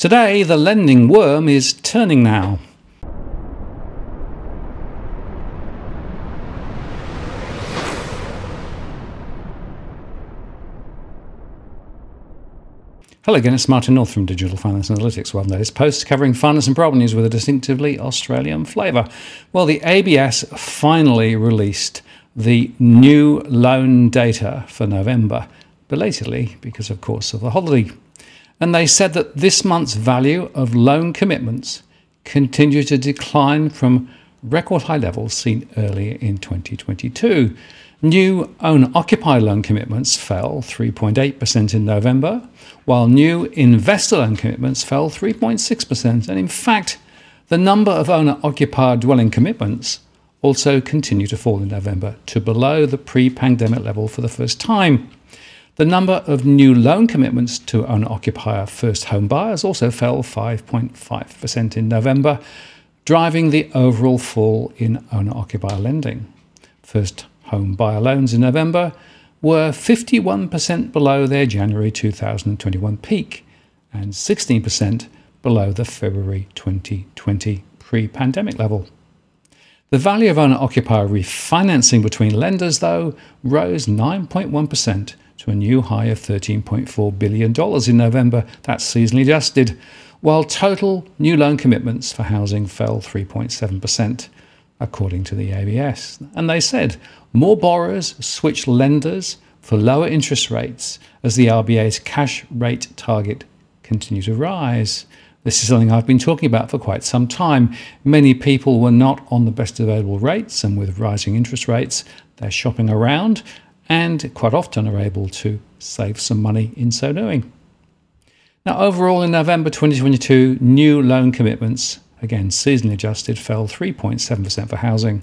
Today, the lending worm is turning now. Hello again, it's Martin North from Digital Finance Analytics. Well, latest post covering finance and problem news with a distinctively Australian flavour. Well, the ABS finally released the new loan data for November, belatedly because, of course, of the holiday. And they said that this month's value of loan commitments continued to decline from record high levels seen earlier in 2022. New owner occupied loan commitments fell 3.8% in November, while new investor loan commitments fell 3.6%. And in fact, the number of owner occupied dwelling commitments also continued to fall in November to below the pre pandemic level for the first time. The number of new loan commitments to owner occupier first home buyers also fell 5.5% in November, driving the overall fall in owner occupier lending. First home buyer loans in November were 51% below their January 2021 peak and 16% below the February 2020 pre pandemic level. The value of owner occupier refinancing between lenders, though, rose 9.1% to a new high of $13.4 billion in November. That's seasonally adjusted, while total new loan commitments for housing fell 3.7% according to the ABS. And they said more borrowers switched lenders for lower interest rates as the RBA's cash rate target continued to rise. This is something I've been talking about for quite some time. Many people were not on the best available rates, and with rising interest rates, they're shopping around and quite often are able to save some money in so doing. Now, overall, in November 2022, new loan commitments again seasonally adjusted, fell 3.7% for housing,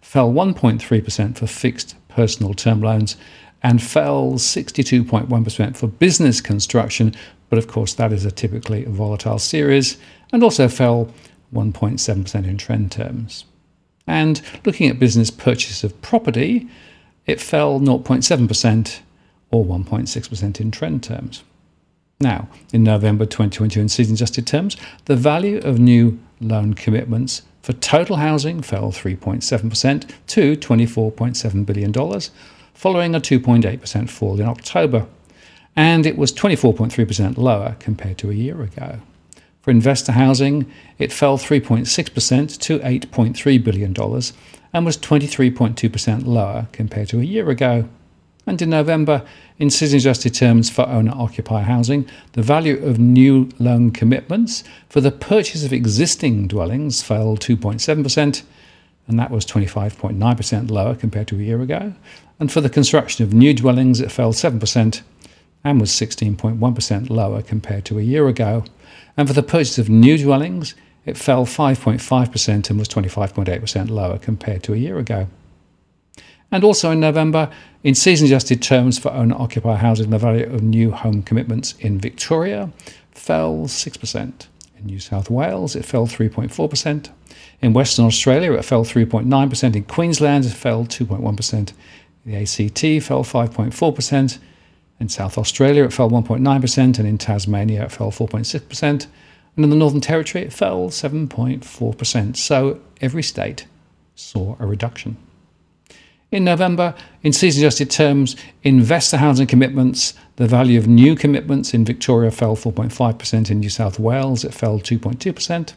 fell 1.3% for fixed personal term loans, and fell 62.1% for business construction. But of course, that is a typically volatile series, and also fell 1.7% in trend terms. And looking at business purchase of property, it fell 0.7% or 1.6% in trend terms. Now, in November 2022, in season adjusted terms, the value of new loan commitments for total housing fell 3.7% to $24.7 billion, following a 2.8% fall in October. And it was 24.3% lower compared to a year ago. For investor housing, it fell 3.6% to $8.3 billion and was 23.2% lower compared to a year ago. And in November, in season adjusted terms for owner occupier housing, the value of new loan commitments for the purchase of existing dwellings fell 2.7%, and that was 25.9% lower compared to a year ago. And for the construction of new dwellings, it fell 7% and was 16.1% lower compared to a year ago. And for the purchase of new dwellings, it fell 5.5% and was 25.8% lower compared to a year ago. And also in November, in season adjusted terms for owner occupier housing, the value of new home commitments in Victoria fell 6%. In New South Wales, it fell 3.4%. In Western Australia, it fell 3.9%. In Queensland, it fell 2.1%. The ACT fell 5.4%. In South Australia, it fell 1.9%. And in Tasmania, it fell 4.6%. And in the Northern Territory, it fell 7.4%. So every state saw a reduction. In November, in season adjusted terms, investor housing commitments, the value of new commitments in Victoria fell 4.5%. In New South Wales, it fell 2.2%.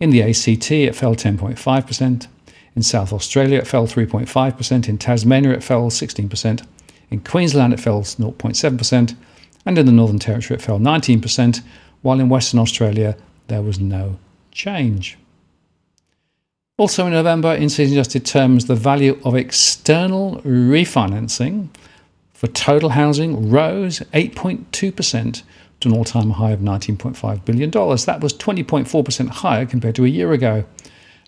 In the ACT, it fell 10.5%. In South Australia, it fell 3.5%. In Tasmania, it fell 16%. In Queensland, it fell 0.7%. And in the Northern Territory, it fell 19%, while in Western Australia, there was no change. Also in November, in season adjusted terms, the value of external refinancing for total housing rose 8.2% to an all time high of $19.5 billion. That was 20.4% higher compared to a year ago.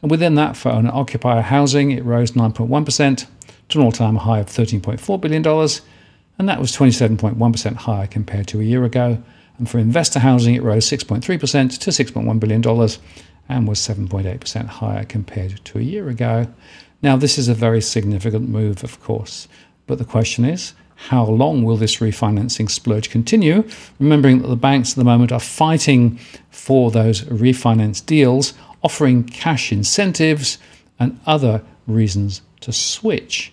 And within that, for owner occupier housing, it rose 9.1% to an all time high of $13.4 billion. And that was 27.1% higher compared to a year ago. And for investor housing, it rose 6.3% to $6.1 billion and was 7.8% higher compared to a year ago. Now, this is a very significant move, of course, but the question is How long will this refinancing splurge continue? Remembering that the banks at the moment are fighting for those refinance deals, offering cash incentives and other reasons to switch.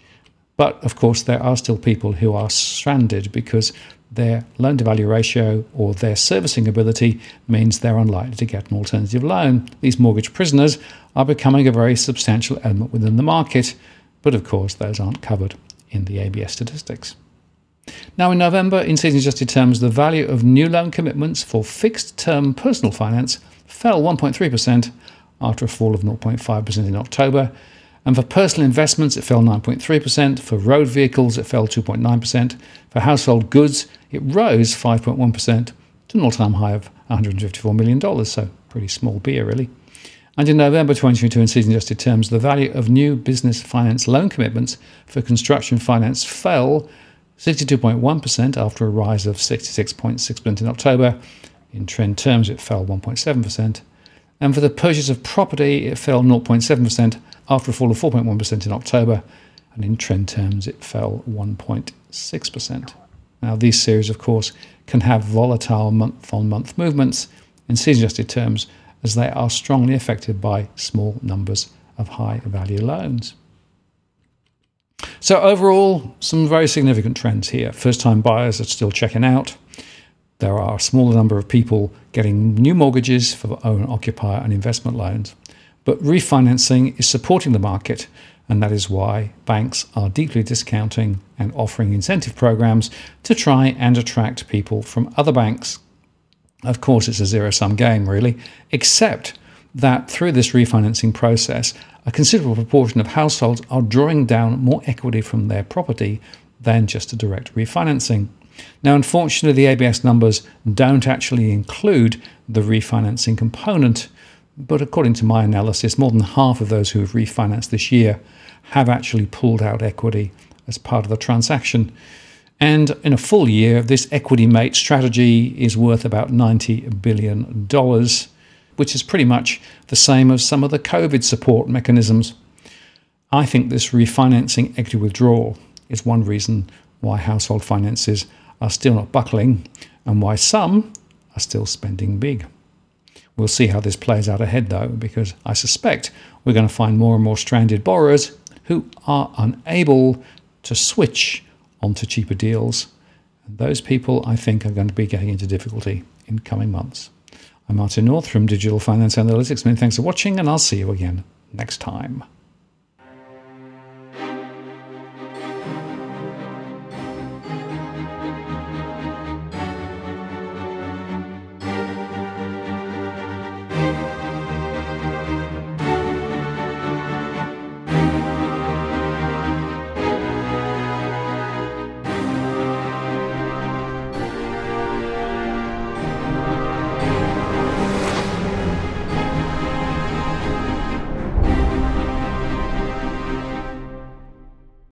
But of course, there are still people who are stranded because their loan to value ratio or their servicing ability means they're unlikely to get an alternative loan. These mortgage prisoners are becoming a very substantial element within the market, but of course, those aren't covered in the ABS statistics. Now, in November, in season adjusted terms, the value of new loan commitments for fixed term personal finance fell 1.3% after a fall of 0.5% in October and for personal investments, it fell 9.3%. For road vehicles, it fell 2.9%. For household goods, it rose 5.1% to an all time high of $154 million, so pretty small beer, really. And in November 2022, in season adjusted terms, the value of new business finance loan commitments for construction finance fell 62.1% after a rise of 66.6% in October. In trend terms, it fell 1.7%. And for the purchase of property, it fell 0.7% after a fall of 4.1% in October, and in trend terms, it fell 1.6%. Now, these series, of course, can have volatile month on month movements in season adjusted terms as they are strongly affected by small numbers of high value loans. So, overall, some very significant trends here. First time buyers are still checking out. There are a smaller number of people getting new mortgages for own occupier and investment loans. But refinancing is supporting the market, and that is why banks are deeply discounting and offering incentive programs to try and attract people from other banks. Of course, it's a zero sum game, really, except that through this refinancing process, a considerable proportion of households are drawing down more equity from their property than just a direct refinancing. Now, unfortunately, the ABS numbers don't actually include the refinancing component, but according to my analysis, more than half of those who have refinanced this year have actually pulled out equity as part of the transaction. And in a full year, this equity mate strategy is worth about $90 billion, which is pretty much the same as some of the COVID support mechanisms. I think this refinancing equity withdrawal is one reason why household finances are still not buckling and why some are still spending big. We'll see how this plays out ahead, though, because I suspect we're going to find more and more stranded borrowers who are unable to switch onto cheaper deals. And those people, I think, are going to be getting into difficulty in coming months. I'm Martin North from Digital Finance Analytics. Many thanks for watching, and I'll see you again next time.